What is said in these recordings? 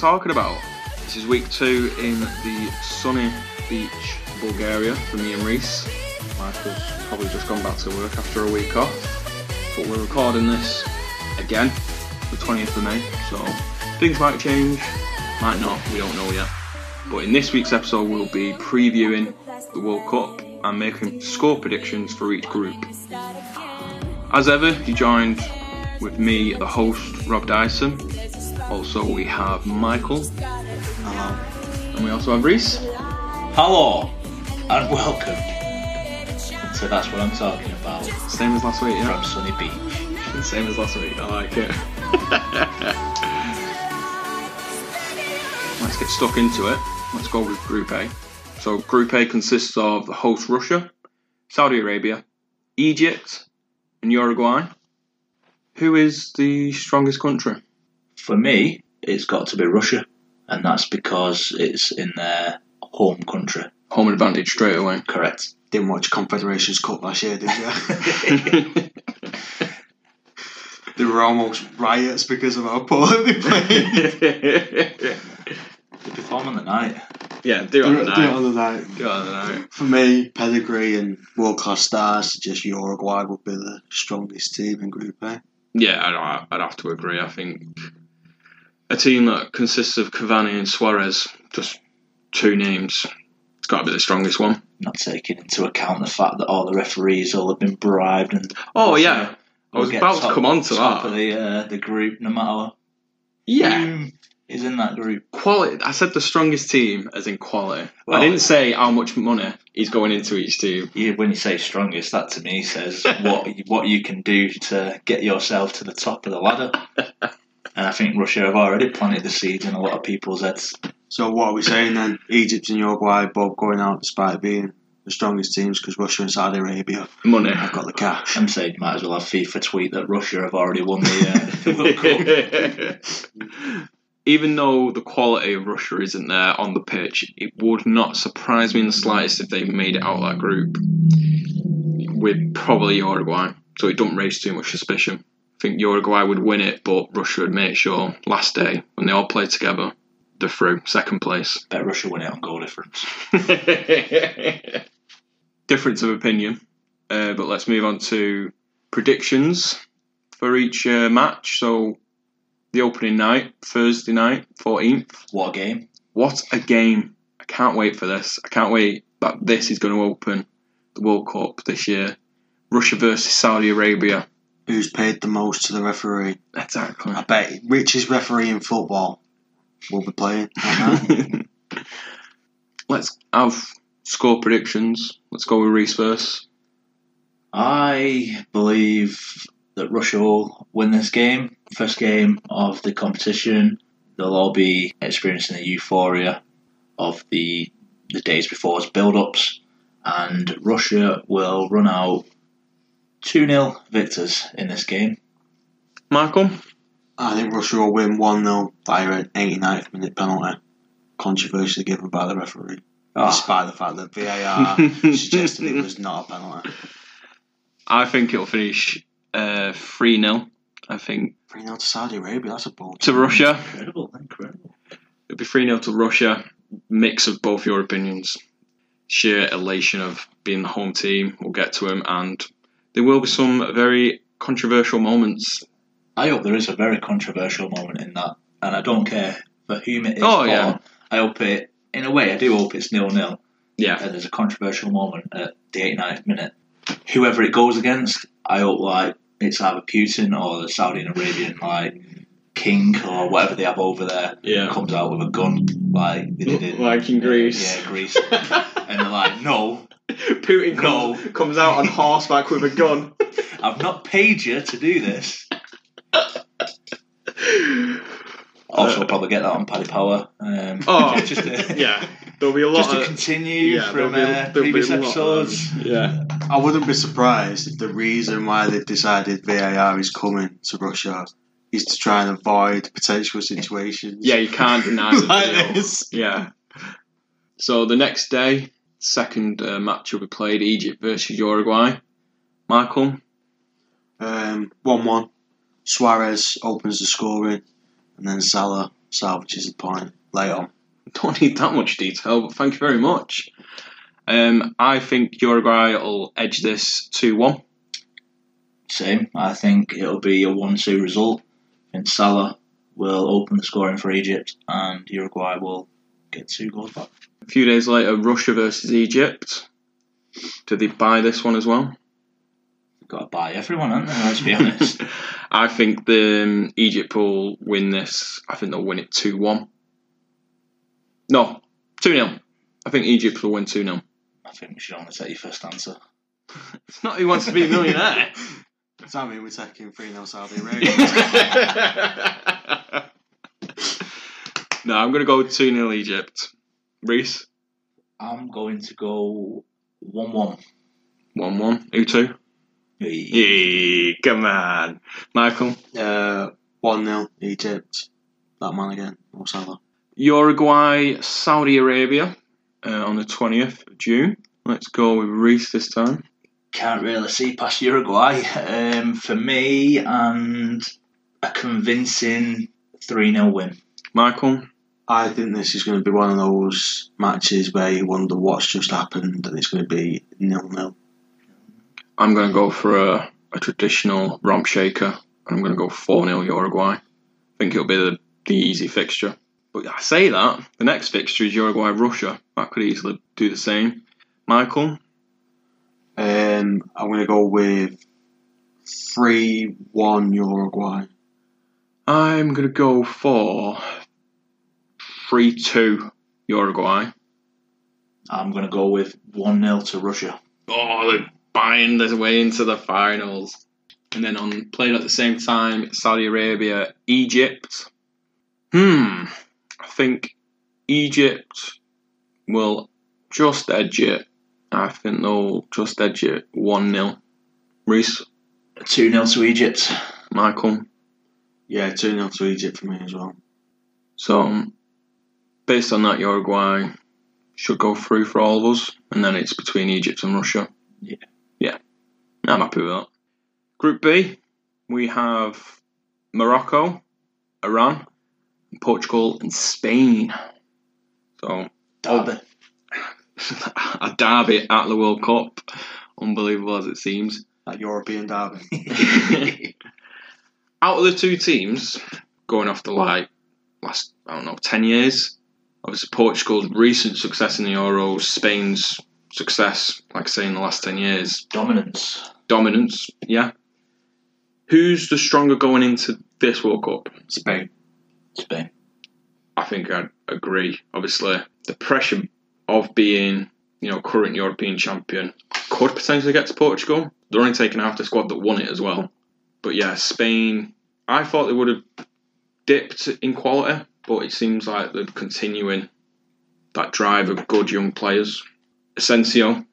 Talking About. This is week two in the sunny beach, Bulgaria, for me and Reese. Michael's probably just gone back to work after a week off, but we're recording this again, the 20th of May, so things might change, might not, we don't know yet. But in this week's episode, we'll be previewing the World Cup and making score predictions for each group. As ever, you joined with me, the host, Rob Dyson. Also, we have Michael. Hello. And we also have Reese. Hello and welcome So That's What I'm Talking About Same as last week, yeah? from? Sunny Beach. Same as last week, I like it. Let's get stuck into it. Let's go with Group A. So, Group A consists of the host Russia, Saudi Arabia, Egypt, and Uruguay. Who is the strongest country? For me, it's got to be Russia, and that's because it's in their home country. Home advantage straight away. Correct. Didn't watch Confederations Cup last year, did you? there were almost riots because of how poorly they played. They perform on the night. yeah, do it do, on it, the do it night. on the night. Do it on the night. For me, pedigree and world class stars, just Uruguay would be the strongest team in Group A. Yeah, I'd, I'd have to agree. I think a team that consists of Cavani and Suarez, just two names, it's got to be the strongest one. Not taking into account the fact that all the referees all have been bribed and Oh yeah, I was about to come on to top that. of the uh, the group, no matter Yeah, who is in that group. quality. I said the strongest team, as in quality. Well- I didn't say how much money he's going into each team. You, when you say strongest, that to me says what what you can do to get yourself to the top of the ladder. And I think Russia have already planted the seeds in a lot of people's heads. So, what are we saying then? Egypt and Uruguay both going out despite being the strongest teams because Russia and Saudi Arabia Money. have got the cash. I'm saying might as well have FIFA tweet that Russia have already won the, uh, World Cup. Even though the quality of Russia isn't there on the pitch, it would not surprise me in the slightest if they made it out of that group with probably Uruguay. So it don't raise too much suspicion. I think Uruguay would win it, but Russia would make sure last day when they all play together, they're through second place. Bet Russia win it on goal difference. Difference of opinion, uh, but let's move on to predictions for each uh, match. So the opening night, Thursday night, 14th. What a game! What a game! I can't wait for this. I can't wait that this is going to open the World Cup this year. Russia versus Saudi Arabia. Who's paid the most to the referee? Exactly. I bet richest referee in football will be playing. Let's have score predictions. Let's go with Reese first. I believe that Russia will win this game. First game of the competition. They'll all be experiencing the euphoria of the the days before's build-ups, and Russia will run out two 0 victors in this game. Michael? I think Russia will win 1 0 via an 89th minute penalty. Controversially given by the referee. Ah, Despite the fact that VAR suggested it was not a penalty. I think it'll finish uh, 3 0. I think 3 0 to Saudi Arabia, that's a bold. to Russia. incredible, incredible. It'll be 3 0 to Russia. Mix of both your opinions. Sheer elation of being the home team. We'll get to him. And there will be some very controversial moments. I hope there is a very controversial moment in that, and I don't care for whom it is. Oh, for. yeah. I hope it. In a way, I do hope it's nil nil. Yeah. and there's a controversial moment at the 89th minute. Whoever it goes against, I hope like it's either Putin or the Saudi Arabian like king or whatever they have over there Yeah. comes out with a gun like they did in Like in Greece. Yeah, Greece. and they're like, no, Putin No. comes, comes out on horseback with a gun. I've not paid you to do this. Also, probably get that on Paddy Power. Um, Oh, just to, yeah. There'll be a lot just to of continue yeah, from there'll be- uh, there'll be previous a lot of- episodes. yeah. I wouldn't be surprised if the reason why they've decided VAR is coming to Russia is to try and avoid potential situations. Yeah, you can't deny the like this. Yeah. So the next day, second uh, match will be played: Egypt versus Uruguay. Michael, Um, 1 1. Suarez opens the scoring, and then Salah salvages the point late on. don't need that much detail, but thank you very much. Um, I think Uruguay will edge this two one. Same. I think it'll be a 1 2 result. I think Salah will open the scoring for Egypt and Uruguay will get two goals back. A few days later, Russia versus Egypt. Did they buy this one as well? Got to buy everyone, haven't they? Let's be honest. I think the um, Egypt will win this. I think they'll win it two one. No, two 0 I think Egypt will win two 0 I think we should only take your first answer. It's not who wants to be a millionaire. Does that mean we're taking 3 0 Saudi Arabia? no, I'm going to go 2 0 Egypt. Reese, I'm going to go 1 1. 1 1. Who 2? Yeah, come on. Michael, uh, 1 0 Egypt. That man again, Mo Salah. Uruguay, Saudi Arabia uh, on the 20th of June. Let's go with Reese this time. Can't really see past Uruguay. Um, for me, and a convincing 3 0 win. Michael, I think this is going to be one of those matches where you wonder what's just happened and it's going to be nil nil. I'm going to go for a, a traditional romp shaker. and I'm going to go 4 0 Uruguay. I think it'll be the, the easy fixture. But I say that, the next fixture is Uruguay Russia. That could easily do the same. Michael, Um, I'm going to go with 3 1 Uruguay. I'm going to go for 3 2 Uruguay. I'm going to go with 1 0 to Russia. Oh, they're buying their way into the finals. And then on played at the same time, Saudi Arabia, Egypt. Hmm. I think Egypt will just edge it. I think they'll just edge it 1 0. Reese, 2 0 to Egypt. Michael. Yeah, 2 0 to Egypt for me as well. So, based on that, Uruguay should go through for all of us. And then it's between Egypt and Russia. Yeah. Yeah. I'm happy with that. Group B, we have Morocco, Iran, Portugal, and Spain. So, Derby. a derby at the World Cup. Unbelievable as it seems. That European derby. Out of the two teams, going off the like last I don't know ten years, obviously Portugal's recent success in the Euros, Spain's success, like I say, in the last ten years, Dominance. dominance. Yeah. Who's the stronger going into this World Cup? Spain. Spain. I think I'd agree. Obviously, the pressure of being, you know, current European champion could potentially get to Portugal. They're only taking half the squad that won it as well. But yeah, Spain. I thought they would have dipped in quality, but it seems like they're continuing that drive of good young players. Asensio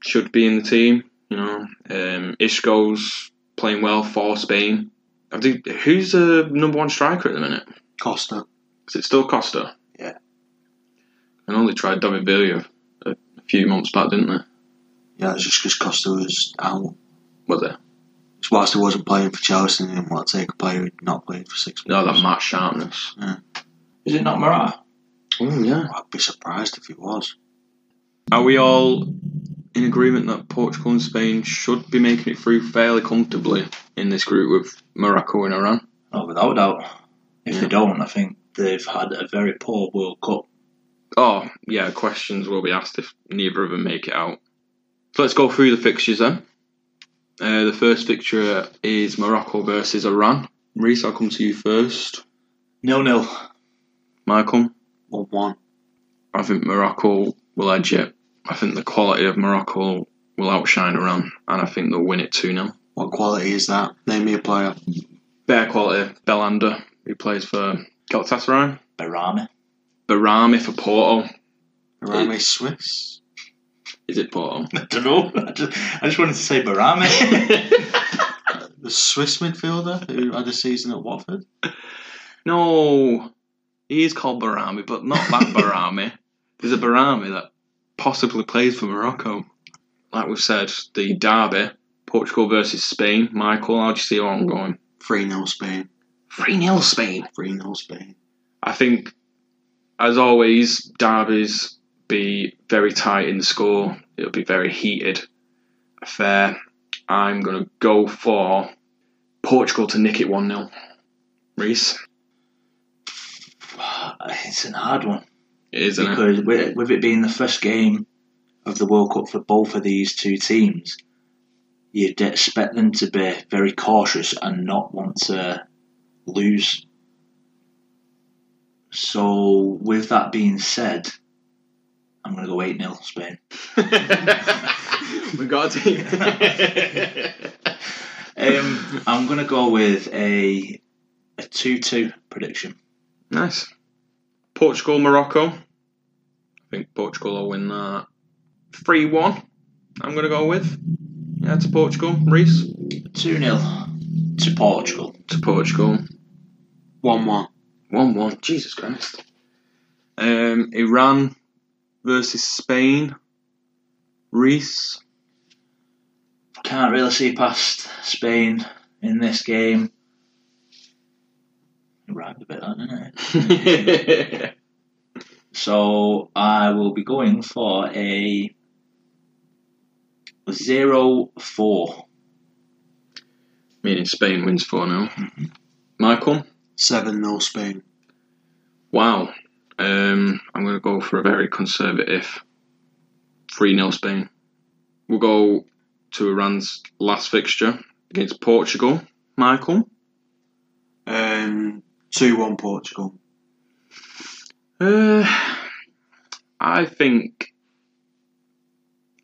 should be in the team. You know, um, Isco's playing well for Spain. I think who's the number one striker at the minute? Costa. Is it still Costa? Yeah. I know they tried David Villa a, few months back, didn't they? Yeah, it's just because Costa was out. Was it? It's whilst he wasn't playing for Chelsea, they didn't want to take a player who'd not played for six months. No, that Matt Sharpness. Is it not Marat? Oh, yeah. I'd be surprised if he was. Are we all in agreement that Portugal and Spain should be making it through fairly comfortably in this group with Morocco and Iran? Oh, without a doubt. If Yeah. they don't, I think they've had a very poor World Cup. Oh, yeah, questions will be asked if neither of them make it out. So let's go through the fixtures then. Uh, the first fixture is Morocco versus Iran. Reese, I'll come to you first. Nil nil. Michael? 1 1. I think Morocco will edge it. I think the quality of Morocco will outshine Iran, and I think they'll win it 2 0. What quality is that? Name me a player. Better quality, Belhanda, who plays for Galatasaray. Barami. Barami for Porto. Rami Swiss. Is it Porto? I don't know. I just, I just wanted to say Barami. The Swiss midfielder who had a season at Watford. no, he is called Barami, but not that Barami. There's a Barami that possibly plays for Morocco. Like we've said, the derby, Portugal versus Spain. Michael, how do you see how I'm going? 3 0 Spain. 3 0 Spain. 3 0 Spain. I think, as always, derbies be very tight in the score. It'll be very heated affair. I'm going to go for Portugal to nick it 1 0. Reese? It's an hard one It is, isn't it? because with, with it being the first game of the World Cup for both of these two teams, you'd expect them to be very cautious and not want to lose. So, with that being said, I'm going to go 8 0 Spain. we got to. Um, I'm going to go with a a 2 2 prediction. nice. Portugal, Morocco. I think Portugal will win that 3 1. I'm going to go with. Yeah, to Portugal. Reese? 2 0 to Portugal. To Portugal. 1 1. 1 1. Jesus Christ. Um, Iran versus Spain. Reese. Can't really see past Spain in this game. Right a bit, that, didn't it? So I will be going for a 0 4. Meaning Spain wins 4 0. Michael? 7 0 Spain. Wow. Um, I'm going to go for a very conservative 3 0 Spain. We'll go to Iran's last fixture against Portugal. Michael? Um, 2 1 Portugal. Uh, I think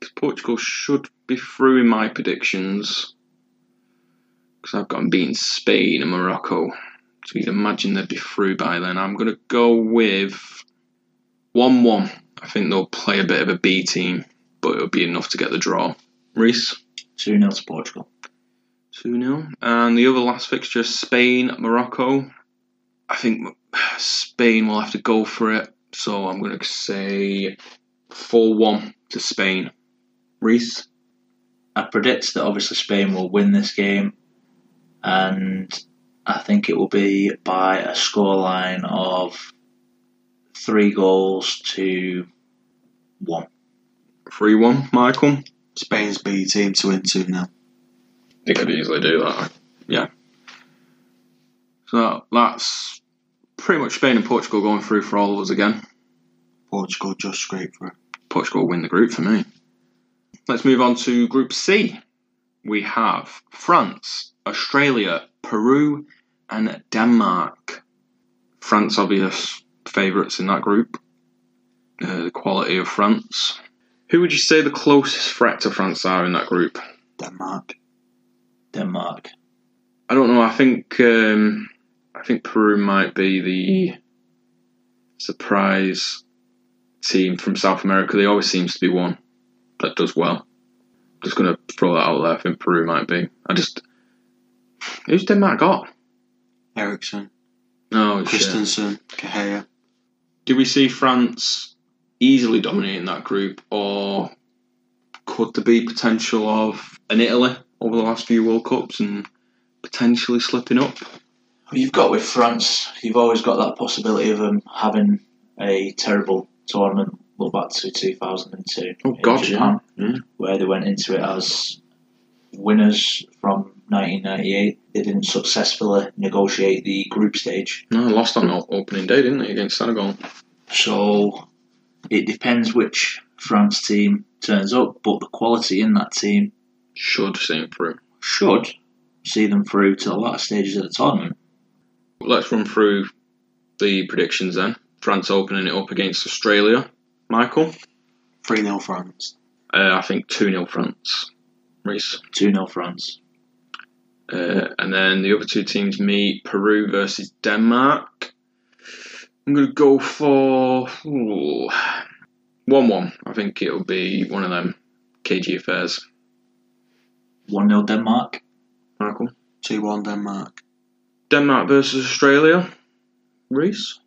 'cause Portugal should be through in my predictions because I've got them beating Spain and Morocco. So you'd imagine they'd be through by then. I'm going to go with 1 1. I think they'll play a bit of a B team, but it'll be enough to get the draw. Reese? 2 0 to Portugal. 2 0. And the other last fixture, Spain, Morocco. I think Spain will have to go for it. So I'm going to say 4 1 to Spain. Reese? I predict that obviously Spain will win this game, and I think it will be by a scoreline of three goals to one. 3 1, Michael? Spain's B team to win 2 0. They could easily do that. Yeah. So that's pretty much Spain and Portugal going through for all of us again. Portugal just scraped through. Portugal win the group for me. Let's move on to Group C. We have France, Australia, Peru, and Denmark. France, obvious favourites in that group. Uh, the quality of France. Who would you say the closest threat to France are in that group? Denmark. Denmark. I don't know. I think um, I think Peru might be the surprise team from South America. They always seems to be one that does well. Just gonna throw that out there. I think Peru might be. I just who's Denmark got? Eriksen. Oh, shit. Christensen. Cahaya. Do we see France easily dominating that group, or could there be potential of an Italy over the last few World Cups and potentially slipping up? You've got with France, you've always got that possibility of them having a terrible tournament. Look back to 2002 Oh in God, Japan, yeah. Yeah. where they went into it as winners from 1998. They didn't successfully negotiate the group stage. No, lost on o- opening day, didn't they, against Senegal? So it depends which France team turns up, but the quality in that team Should see him through. should see them through to the latter stages of the tournament. Let's run through the predictions then. France opening it up against Australia. Michael? 3 0 France. Uh, I think 2 0 France. Reese? 2 0 France. Uh, and then the other two teams meet Peru versus Denmark. I'm going to go for 1 1. I think it'll be one of them KG affairs. 1 0 Denmark. Michael? 2 1 Denmark. Denmark versus Australia. Reese?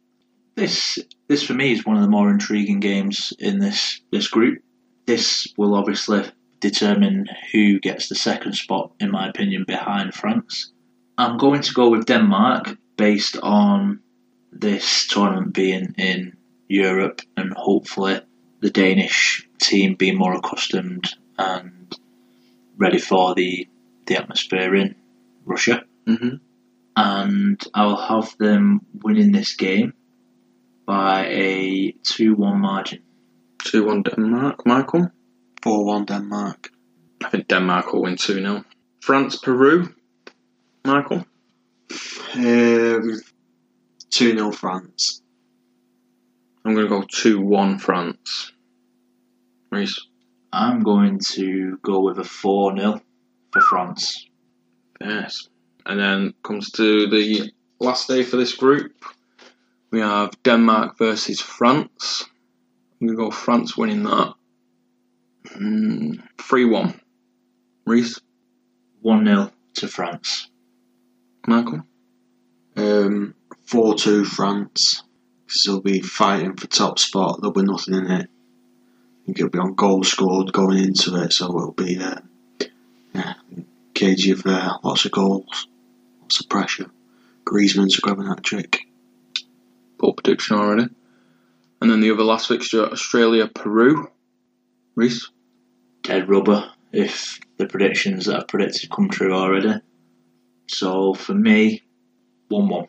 This this for me is one of the more intriguing games in this this group. This will obviously determine who gets the second spot, in my opinion, behind France. I'm going to go with Denmark based on this tournament being in Europe and hopefully the Danish team being more accustomed and ready for the the atmosphere in Russia. Mm-hmm. And I'll have them winning this game by a 2 1 margin. 2 1 Denmark. Michael? 4 1 Denmark. I think Denmark will win 2 0. France, Peru. Michael? Um, 2 0 France. I'm going to go 2 1 France. Reese? I'm going to go with a 4 0 for France. Yes. And then comes to the last day for this group. We have Denmark versus France. I'm going to go France winning that. 3 1. Reese? 1 0 to France. Michael? Um, 4 2 France. Because they'll be fighting for top spot. There'll be nothing in it. I think it'll be on goal scored going into it, so it'll be uh, yeah, cagey of uh, lots of goals, lots of pressure. Griezmann's grabbing that trick. Put prediction already. And then the other last fixture, Australia, Peru. Reese? Dead rubber if the predictions that I've predicted come true already. So for me, 1 1.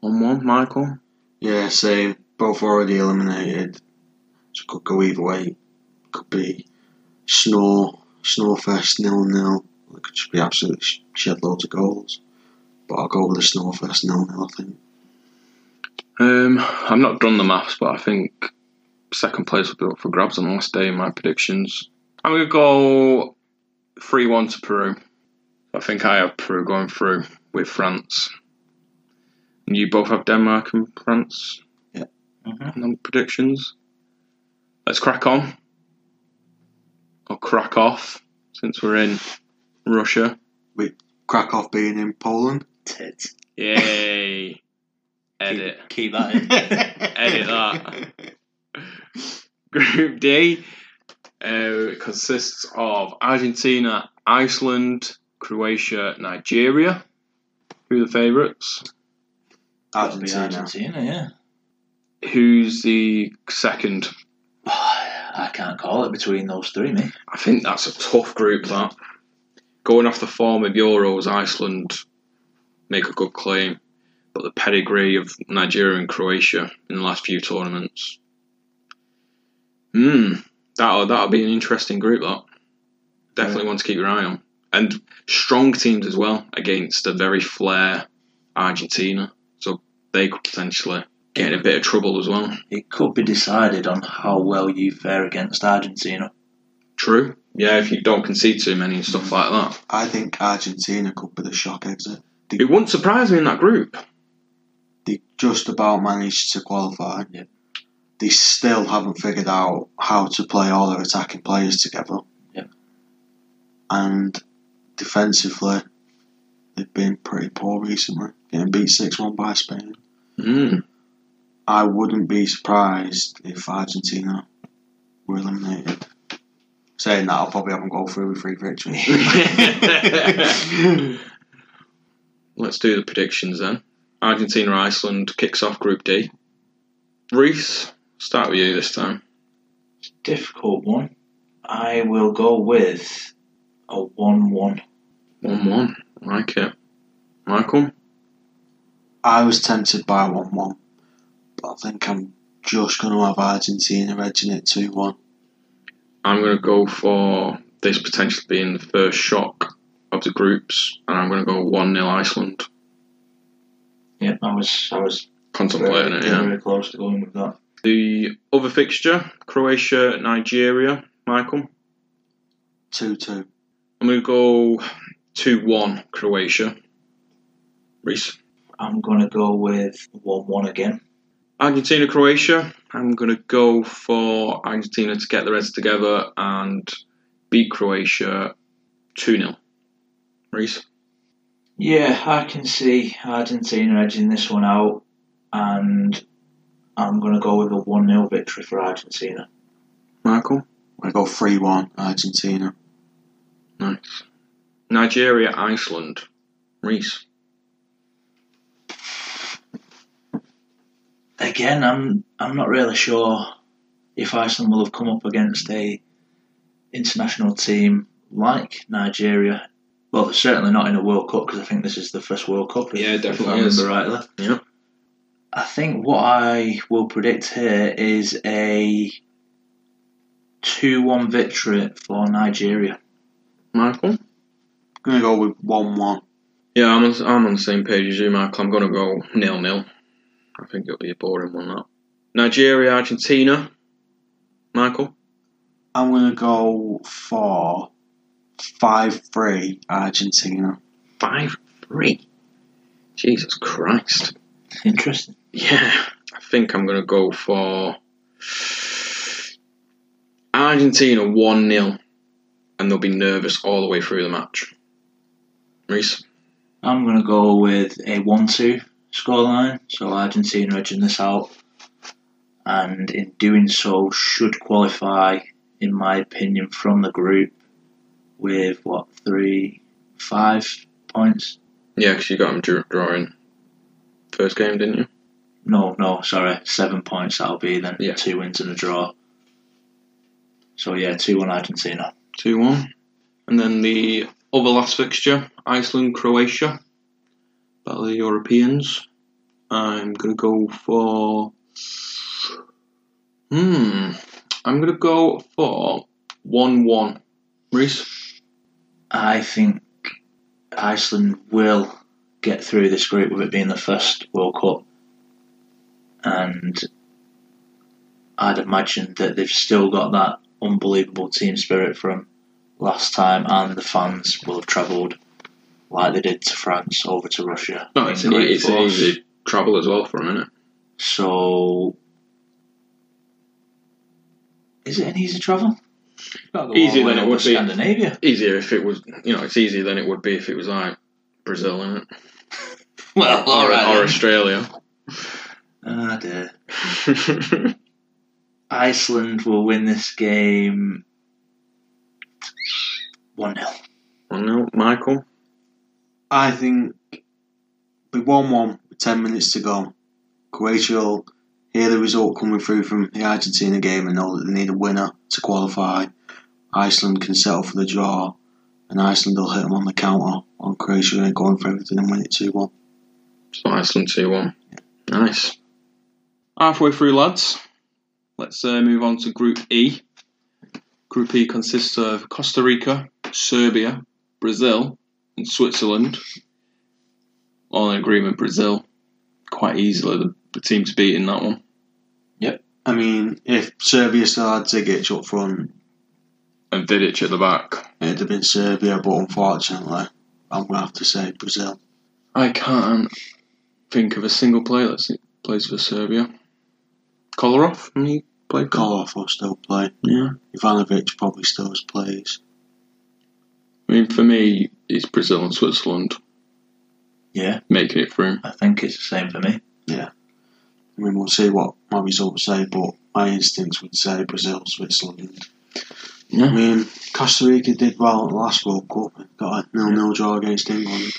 1 1. Michael? Yeah, same. Both already eliminated. So it could go either way. Could be snore, snorefest nil nil. It could just be absolutely shed loads of goals. But I'll go with the snorefest nil nil. I think. Um, I've not done the maths, but I think second place will be up for grabs on the last day in my predictions. I'm going to go 3 1 to Peru. I think I have Peru going through with France. And you both have Denmark and France Mm-hmm. on predictions. Let's crack on. Or crack off, since we're in Russia. Krakow being in Poland. Tit. Yay! Edit. Keep, keep that in. Edit that. Group D uh, consists of Argentina, Iceland, Croatia, Nigeria. Who are the favourites? Argentina. Argentina, yeah. Who's the second? I can't call it between those three, mate. I think that's a tough group. That going off the form of Euros, Iceland make a good claim, but the pedigree of Nigeria and Croatia in the last few tournaments. Hmm, that'll that'll be an interesting group. That definitely one to keep your eye on, and strong teams as well against a very flair Argentina. So they could potentially get in a bit of trouble as well. It could be decided on how well you fare against Argentina. True. Yeah, if you don't concede too many and stuff like that. I think Argentina could be the shock exit. They, It wouldn't surprise me in that group. they just about managed to qualify. Yeah. They still haven't figured out how to play all their attacking players together. Yeah. And defensively, they've been pretty poor recently, getting beat 6 1 by Spain. Mm. I wouldn't be surprised if Argentina were eliminated. Saying that, I'll probably have them go through with three victories. Let's do the predictions then. Argentina Iceland kicks off Group D. Reese, start with you this time. Difficult one. I will go with a 1 1. 1 1. Like it. Michael? I was tempted by 1 1, but I think I'm just going to have Argentina edging it 2 1. I'm going to go for this potentially being the first shock of the groups, and I'm going to go 1 0 Iceland. Yeah, I was I was Contemplating very, it, yeah. very close to going with that. The other fixture, Croatia, Nigeria. Michael? 2 2. I'm going to go 2 1 Croatia. Reese? I'm going to go with 1 1 again. Argentina, Croatia. I'm going to go for Argentina to get the reds together and beat Croatia 2 0. Reese? Yeah, I can see Argentina edging this one out, and I'm going to go with a 1 0 victory for Argentina. Michael? I go 3 1 Argentina. Nice. Nigeria, Iceland. Reese? Again, I'm I'm not really sure if Iceland will have come up against a international team like Nigeria. Well, certainly not in a World Cup because I think this is the first World Cup. if- Yeah, it if definitely I is. remember rightly. Yeah. I think what I will predict here is a two-one victory for Nigeria. Michael? I'm going to go with 1 1. Yeah, I'm on, I'm on the same page as you, Michael. I'm going to go nil nil. I think it'll be a boring one, that. Nigeria, Argentina. Michael? I'm going to go for 5 3 Argentina. 5 3. Jesus Christ. Interesting. Yeah, I think I'm going to go for Argentina 1 0, and they'll be nervous all the way through the match. Reese? I'm going to go with a 1 2 scoreline, so Argentina edging this out, and in doing so, should qualify, in my opinion, from the group with what, three, five points? Yeah, because you got them draw- drawing first game, didn't you? No, no, sorry, seven points that'll be then, Yeah. two wins and a draw. So yeah, 2 1 Argentina. 2 1. And then the other last fixture Iceland, Croatia. Battle of the Europeans. I'm going to go for. Hmm. I'm going to go for 1 1. Reese? I think Iceland will get through this group with it being the first World Cup. And I'd imagine that they've still got that unbelievable team spirit from last time, and the fans will have travelled like they did to France over to Russia. Oh, it's, an, it's an easy travel as well for a minute. So, is it an easy travel? Gotta go Easier all the way than it would be. Scandinavia. Easier if it was, you know, it's easier than it would be if it was like Brazil, isn't it? Well, or, all right. or then. Australia. Ah, dear. Iceland will win this game 1 0. well, no, Michael. I think be 1 1 with 10 minutes to go. Croatia will hear the result coming through from the Argentina game and know that they need a winner to qualify. Iceland can settle for the draw, and Iceland will hit them on the counter on Croatia and going for everything and win it 2 1. So Iceland 2 1. Nice. Halfway through, lads. Let's uh, move on to Group E. Group E consists of Costa Rica, Serbia, Brazil, and Switzerland. All in agreement, Brazil. Quite easily the, the team to beat in that one. Yep. I mean, if Serbia still had Zigic up front, And Vidic at the back. it'd have been Serbia, but unfortunately, I'm going to have to say Brazil. I can't think of a single player that plays for Serbia. Kolarov? He played for Kolarov will still play. Yeah. Ivanovic probably still plays. I mean, for me, it's Brazil and Switzerland Yeah, making it through. I think it's the same for me. I mean, we'll see what my results say, but my instincts would say Brazil, Switzerland. I mean, Costa Rica did well at the last World Cup. Got a nil-nil draw against England.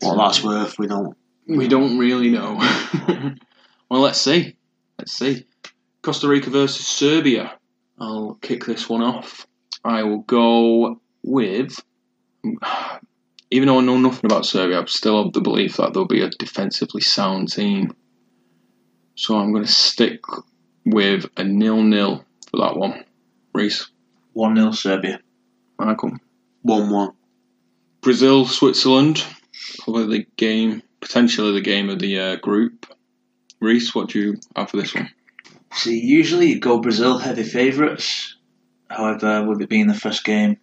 What that's worth, we don't. We don't really know. well, let's see. Let's see. Costa Rica versus Serbia. I'll kick this one off. I will go with. Even though I know nothing about Serbia, I'm still of the belief that they'll be a defensively sound team. So I'm going to stick with a nil-nil for that one. Reese, 1 0 Serbia. Michael. One-one. Brazil, Switzerland. Probably the game, potentially the game of the uh, group. Reese, what do you have for this one? See, usually you go Brazil heavy favourites. However, with it being the first game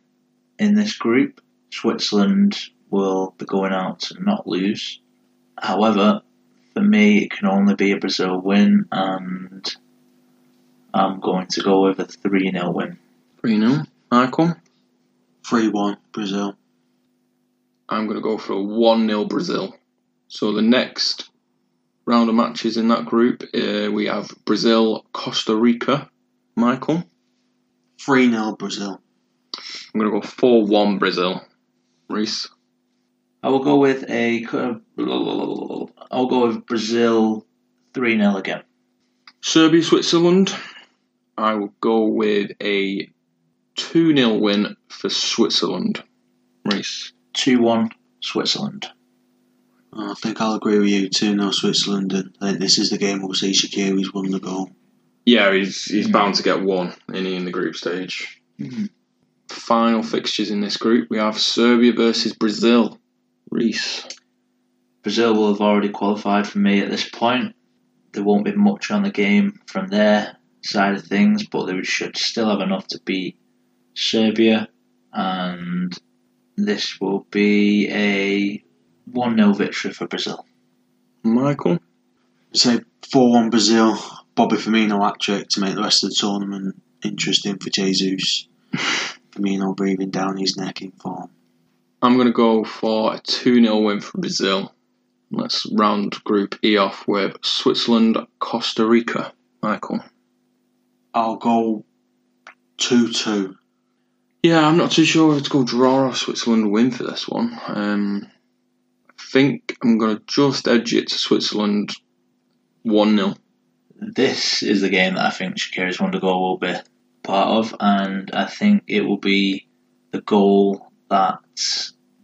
in this group, Switzerland will be going out and not lose. However, For me, it can only be a Brazil win, and I'm going to go with a 3 0 win. 3 0. Michael? 3 1 Brazil. I'm going to go for a 1 0 Brazil. So the next round of matches in that group, uh, we have Brazil, Costa Rica. Michael? 3 0 Brazil. I'm going to go 4 1 Brazil. Reese? I will go with a. I'll go with Brazil 3 0 again. Serbia, Switzerland. I will go with a 2 0 win for Switzerland. Reese? 2 1 Switzerland. I think I'll agree with you 2 0 Switzerland. And I think this is the game we'll see Shaqiri's won the goal. Yeah, he's, he's bound to get one in, in the group stage. Mhm. Final fixtures in this group we have Serbia versus Brazil. Reese. Brazil will have already qualified for me at this point. There won't be much on the game from their side of things, but they should still have enough to beat Serbia, and this will be a 1 0 victory for Brazil. Michael. Say 4 1 Brazil. Bobby Firmino hat trick to make the rest of the tournament interesting for Jesus. Firmino breathing down his neck in form. I'm going to go for a 2 0 win for Brazil. Let's round Group E off with Switzerland, Costa Rica. Michael. I'll go 2 2. Yeah, I'm not too sure whether to go draw or Switzerland win for this one. Um, I think I'm going to just edge it to Switzerland 1 0. This is the game that I think Shaqiri's Wonder Goal will be part of, and I think it will be the goal that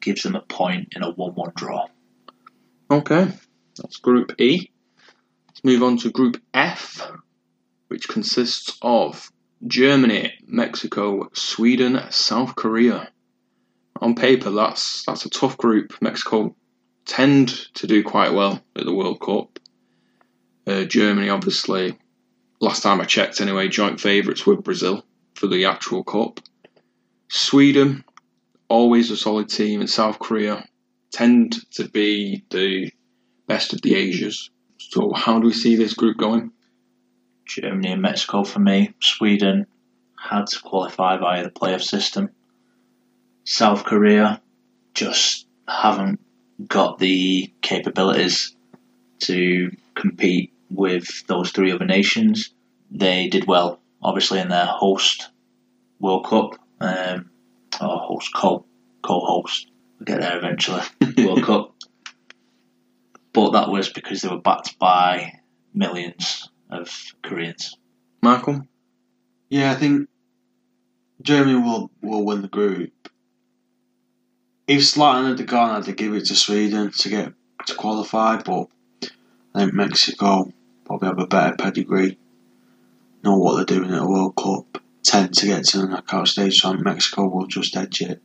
gives them a point in a 1 1 draw. Okay, that's Group E. Let's move on to Group F, which consists of Germany, Mexico, Sweden, South Korea. On paper, that's that's a tough group. Mexico tend to do quite well at the World Cup. Uh, Germany, obviously, last time I checked anyway, joint favourites with Brazil for the actual cup. Sweden, always a solid team, and South Korea tend to be the best of the Asias. So, how do we see this group going? Germany and Mexico for me. Sweden had to qualify via the playoff system. South Korea just haven't got the capabilities to compete with those three other nations. They did well, obviously, in their host World Cup, um, or host co co-host. We'll get there eventually. World Cup, but that was because they were backed by millions of Koreans. Michael? Yeah, I think Germany will, will win the group. If Zlatan had gone, I'd give it to Sweden to get to qualify, but I think Mexico probably have a better pedigree, know what they're doing at a World Cup, tend to get to the knockout stage, so Mexico will just edge it.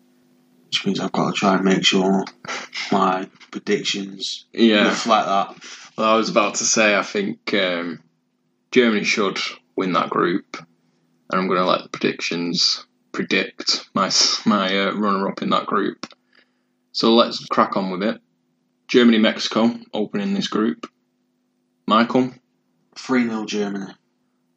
Which means I've got to try and make sure my predictions Yeah. reflect that. Well, I was about to say, I think um, Germany should win that group, and I'm going to let the predictions predict my my uh, runner up in that group. So let's crack on with it. Germany, Mexico opening this group. Michael, 3 0 Germany.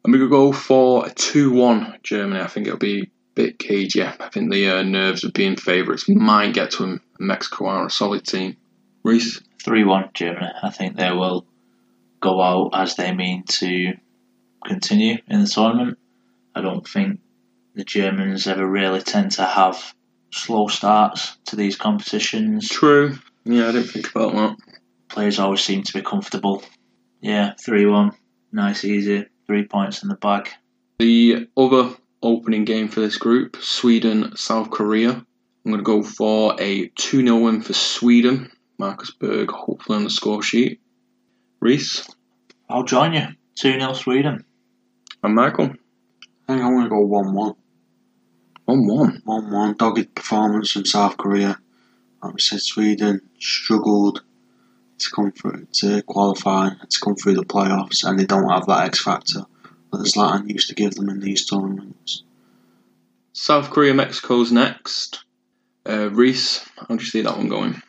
I'm going to go for a 2 1 Germany. I think it'll be a bit cagey. I think the uh, nerves of being favourites might get to them. Mexico are a solid team. Reese, 3 1 Germany. I think they will go out as they mean to continue in the tournament. I don't think the Germans ever really tend to have slow starts to these competitions. true. Yeah, I didn't think about that. Players always seem to be comfortable. Yeah, 3 1. Nice, easy. Three points in the bag. The other opening game for this group, Sweden, South Korea. I'm going to go for a 2 0 win for Sweden. Marcus Berg, hopefully on the score sheet. Reese I'll join you. 2 0 Sweden. and Michael. I think I'm going to go 1 1. 1 1. 1 1. Dogged performance from South Korea. Like we said, Sweden struggled to come through, to qualify, to come through the playoffs, and they don't have that X factor that Zlatan used to give them in these tournaments. South Korea, Mexico's next. Uh, Reese, how do you see that one going?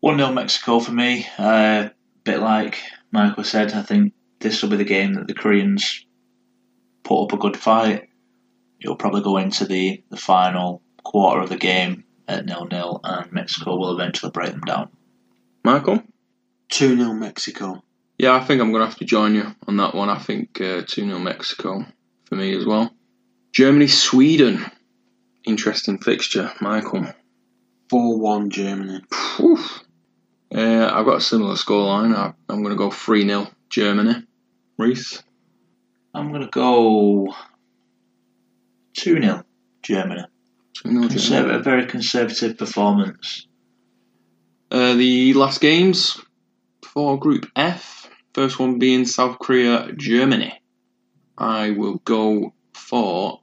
1 0 Mexico for me. Uh, bit like Michael said, I think this will be the game that the Koreans put up a good fight. It'll probably go into the, the final quarter of the game at nil nil, and Mexico will eventually break them down. Michael? 2 0 Mexico. Yeah, I think I'm going to have to join you on that one. I think uh, 2 0 Mexico for me as well. Germany, Sweden. Interesting fixture, Michael. 4 1 Germany. Oof. Uh, I've got a similar scoreline. I, I'm going to go 3 0 Germany. Reese? I'm going to go 2 0 Germany. 2 0 Conserv- Germany. a very conservative performance. Uh, the last games for Group F. First one being South Korea, Germany. I will go for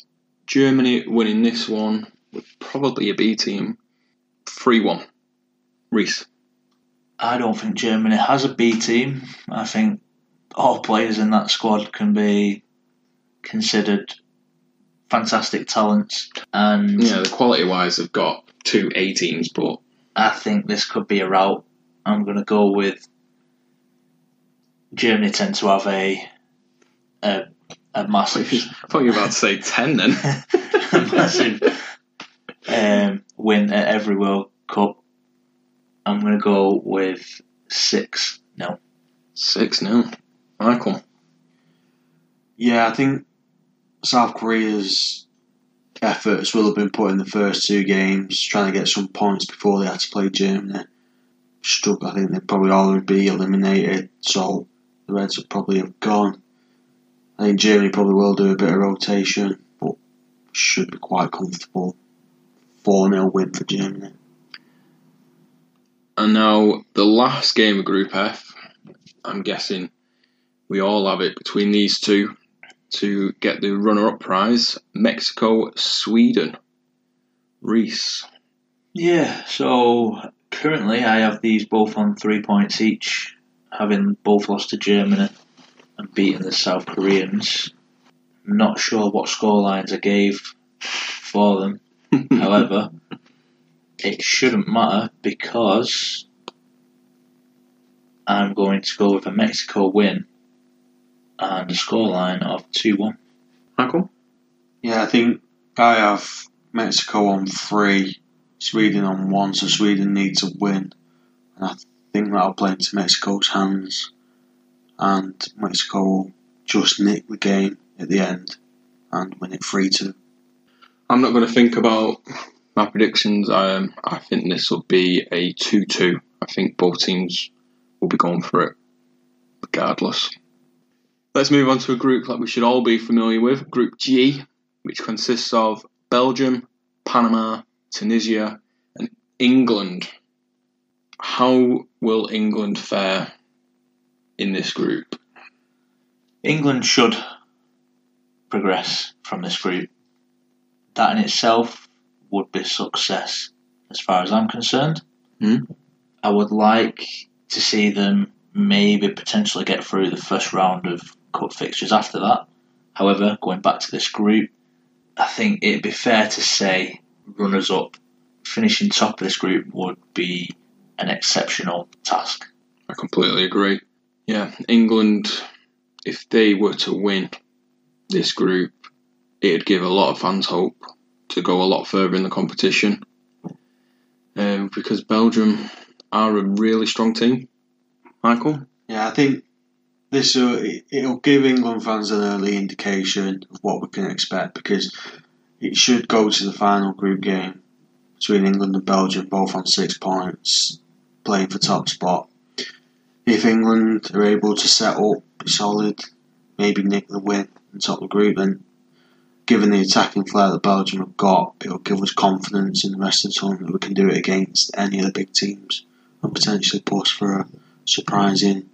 Germany winning this one with probably a B team. 3 1. Reese. I don't think Germany has a B team. I think all players in that squad can be considered fantastic talents, and Yeah, the quality wise, they've got two A teams, but I think this could be a route. I'm going to go with Germany. Tend to have a a, a massive I thought you were about to say 10 then. a massive um, win at every World Cup. I'm going to go with six. No, 6 0. Michael. Yeah, I think South Korea's efforts will have been put in the first two games, trying to get some points before they had to play Germany. Struggle, I think they'd probably already be eliminated, so the Reds will probably have gone. I think Germany probably will do a bit of rotation, but should be quite comfortable. 4 0 win for Germany. And now the last game of Group F, I'm guessing we all have it between these two to get the runner up prize Mexico, Sweden. Reese. Yeah, so currently I have these both on three points each, having both lost to Germany and beaten the South Koreans. I'm Not sure what scorelines I gave for them. However, it shouldn't matter because I'm going to go with a Mexico win and a scoreline of 2 1. Michael? Yeah, I think I have Mexico on three, Sweden on one, so Sweden need to win. And I think that'll play into Mexico's hands. And Mexico will just nick the game at the end and win it 3 2. I'm not going to think about my predictions. Um, I think this will be a 2 2. I think both teams will be going for it regardless. Let's move on to a group that we should all be familiar with Group G, which consists of Belgium, Panama, Tunisia, and England. How will England fare in this group? England should progress from this group. That in itself would be success, as far as I'm concerned. Hmm. I would like to see them maybe potentially get through the first round of cup fixtures after that. However, going back to this group, I think it'd be fair to say runners up, finishing top of this group would be an exceptional task. I completely agree. Yeah, England, if they were to win this group, it'd give a lot of fans hope to go a lot further in the competition. Um, because Belgium are a really strong team. Michael? Yeah, I think this will it'll give England fans an early indication of what we can expect because it should go to the final group game between England and Belgium, both on six points, playing for top spot. If England are able to set up, be solid, maybe nick the win and top the group, then given the attacking flair that Belgium have got, it'll give us confidence in the rest of the tournament that we can do it against any of the big teams and potentially push for a surprising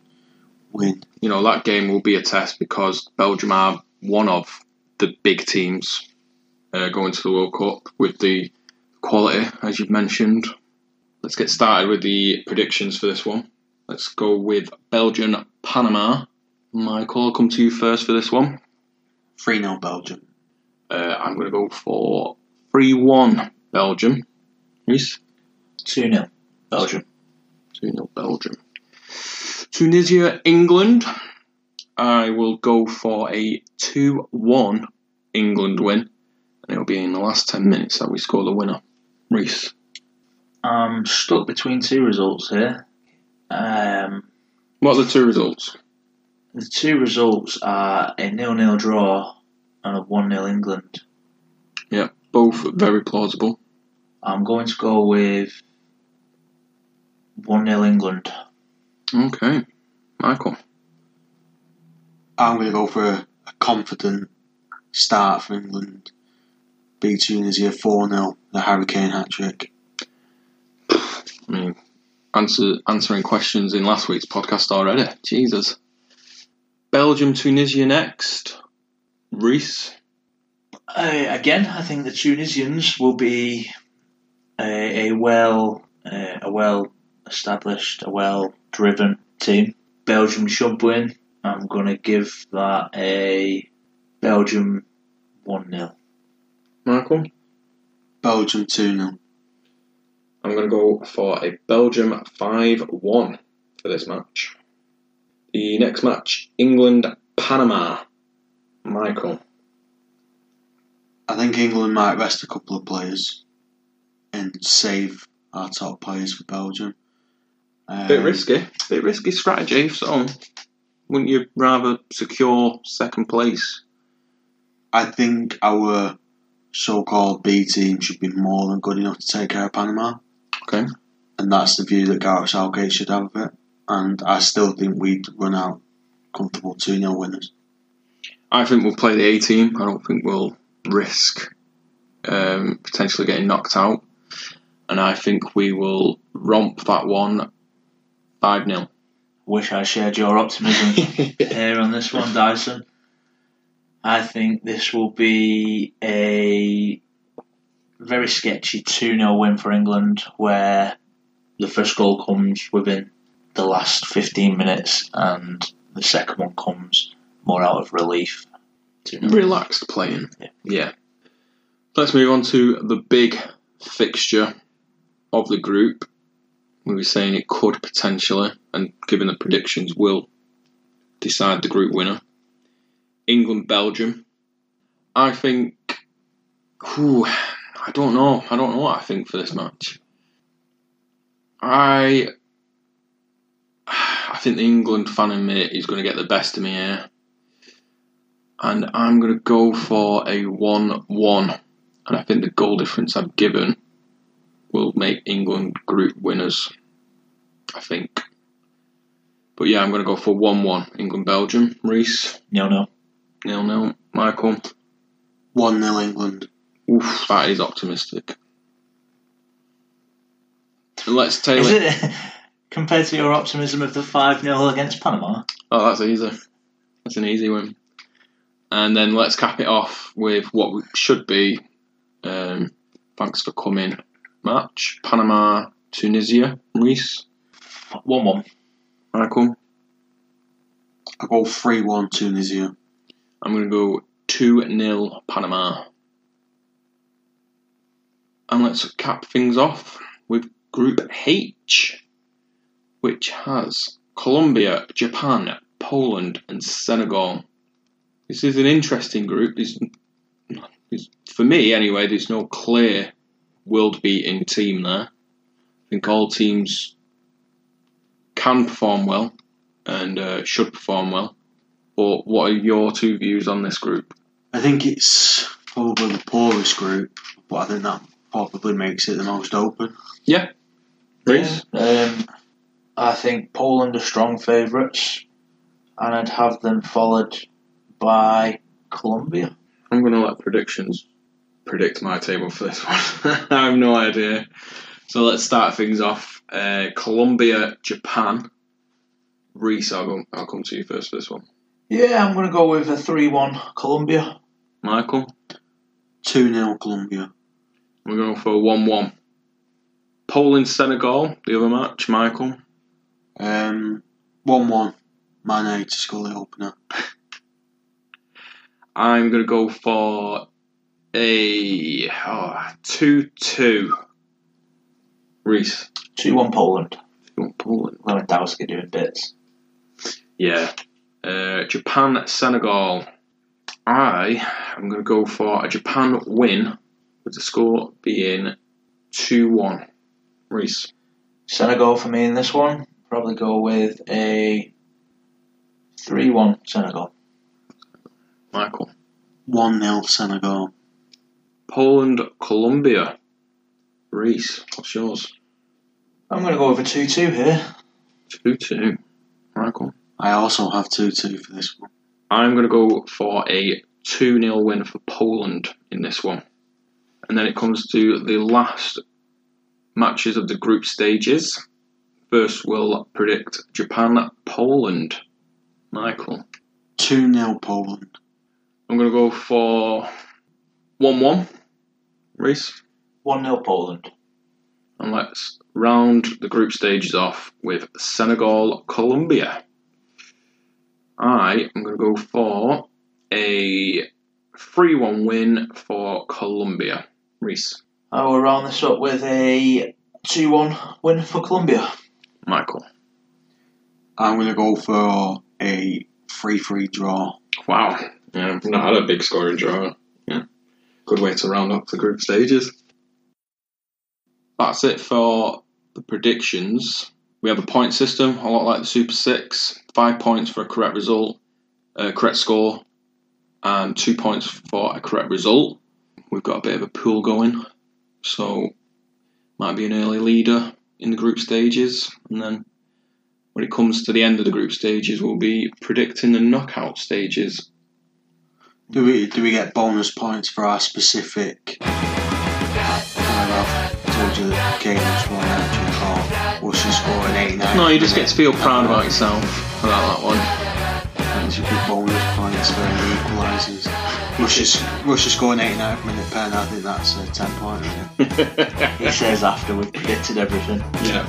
win. You know, that game will be a test because Belgium are one of the big teams uh, going to the World Cup with the quality, as you've mentioned. Let's get started with the predictions for this one. Let's go with Belgium, Panama. Michael, I'll come to you first for this one. 3 0 Belgium. Uh, I'm going to go for 3 1 Belgium. Reese? 2 0 Belgium. 2 0 Belgium. Tunisia, England. I will go for a 2 1 England win. And it'll be in the last 10 minutes that we score the winner. Reese. I'm stuck between two results here. Um, What are the two results? the two results are a nil-nil draw and a one-nil England. Yeah, both very plausible. I'm going to go with one-nil England. Okay. Michael. I'm going to go for a, a confident start for England. Beat Tunisia 4 0, the Hurricane hat trick. I mean, answer, answering questions in last week's podcast already. Jesus. Belgium, Tunisia next. Reese. Uh, again, I think the Tunisians will be a, a well, uh, a well established, a well driven team. Belgium should win. I'm going to give that a Belgium one 0 Michael. Belgium 2 0. I'm going to go for a Belgium 5 1 for this match. The next match England Panama. Michael. I think England might rest a couple of players and save our top players for Belgium. Um, Bit risky. Bit risky strategy, so wouldn't you rather secure second place? I think our so called B team should be more than good enough to take care of Panama. Okay. And that's the view that Gareth Southgate should have of it. And I still think we'd run out comfortable 2 0 winners. I think we'll play the A team. I don't think we'll risk um, potentially getting knocked out. And I think we will romp that one 5 0. Wish I shared your optimism here on this one, Dyson. I think this will be a very sketchy 2 0 win for England where the first goal comes within the last 15 minutes and the second one comes more out of relief. Relaxed playing. Yeah. yeah. Let's move on to the big fixture of the group. We were saying it could potentially, and given the predictions, will decide the group winner. England Belgium. I think. Whew, I don't know. I don't know what I think for this match. I. I think the England fan in me is going to get the best of me here. And I'm going to go for a 1 1. And I think the goal difference I've given will make England group winners. I think. But yeah, I'm going to go for 1 1. England Belgium. Reese. No, no. Nil nil. Michael. 1 0 England. Oof, that is optimistic. Let's tailor Is it compared to your optimism of the 5 0 against Panama? Oh, that's easy. That's an easy one. And then let's cap it off with what should be, um, thanks for coming, match. Panama, Tunisia, Reese, 1 1. Michael. I go 3 1 Tunisia. I'm going to go 2 0 Panama. And let's cap things off with Group H, which has Colombia, Japan, Poland, and Senegal. This is an interesting group. There's, there's- for me, anyway, there's no clear world beating team there. I think all teams can perform well and uh, should perform well. But what are your two views on this group? I think it's probably the poorest group, but I think that probably makes it the most open. Yeah. Reese? Um, I think Poland are strong favourites, and I'd have them followed by Colombia. I'm going to let predictions predict my table for this one. I have no idea. So let's start things off. Uh, Colombia, Japan. Reese, I'll, go, I'll come to you first for this one. Yeah, I'm going to go with a 3 1 Colombia. Michael, 2 0 Colombia. We're going for a 1 1. Poland, Senegal, the other match. Michael, Um, 1 1. Mane to score the opener. I'm going to go for a oh, 2 2. Reese, 2 1 Poland. you want Poland? Lewandowski doing bits. Yeah. Uh, Japan, Senegal. I am going to go for a Japan win, with the score being 2 1. Reese. Senegal for me in this one. Probably go with a 3 1 Senegal. Michael. 1 0 Senegal. Poland, Colombia. Reese, what's yours? I'm going to go with a 2 2 here. 2 2. Michael. I also have 2 2 for this one. I'm going to go for a 2 0 win for Poland in this one. And then it comes to the last matches of the group stages. First, we'll predict Japan, Poland. Michael. 2 0 Poland. I'm going to go for 1 1. Reese. 1 0 Poland. And let's round the group stages off with Senegal, Colombia. I am going to go for a 3 1 win for Colombia. Reese. I will round this up with a 2 1 win for Colombia. Michael. I'm going to go for a 3 3 draw. Wow. Yeah, I've not had a big scoring draw. Yeah. Good way to round up the group stages. That's it for the predictions. We have a point system, a lot like the Super Six. Five points for a correct result, a correct score, and two points for a correct result. We've got a bit of a pool going, so might be an early leader in the group stages, and then when it comes to the end of the group stages, we'll be predicting the knockout stages. Do we do we get bonus points for our specific? I've told you that Caleb's won actually, or was she scoring 89? No, you just get to feel proud about yourself about that one. That should be bonus points for any equalisers. Russia's, Russia scoring 89th minute pen, I think that's a 10 point. Really. He says after we've predicted everything. Yeah.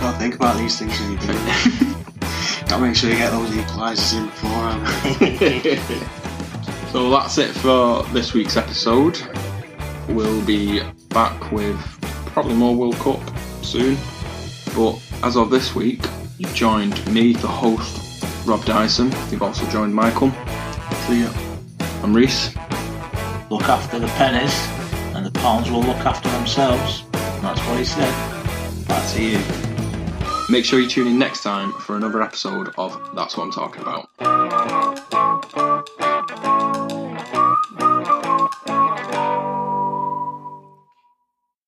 Gotta think about these things when you do it. Gotta make sure you get those equalisers in beforehand. So that's it for this week's episode. We'll be back with probably more World Cup soon. But as of this week, you've joined me, the host, Rob Dyson. You've also joined Michael. See ya. I'm Reese. Look after the pennies, and the pounds will look after themselves. That's what he said. Back to you. Make sure you tune in next time for another episode of That's What I'm Talking About.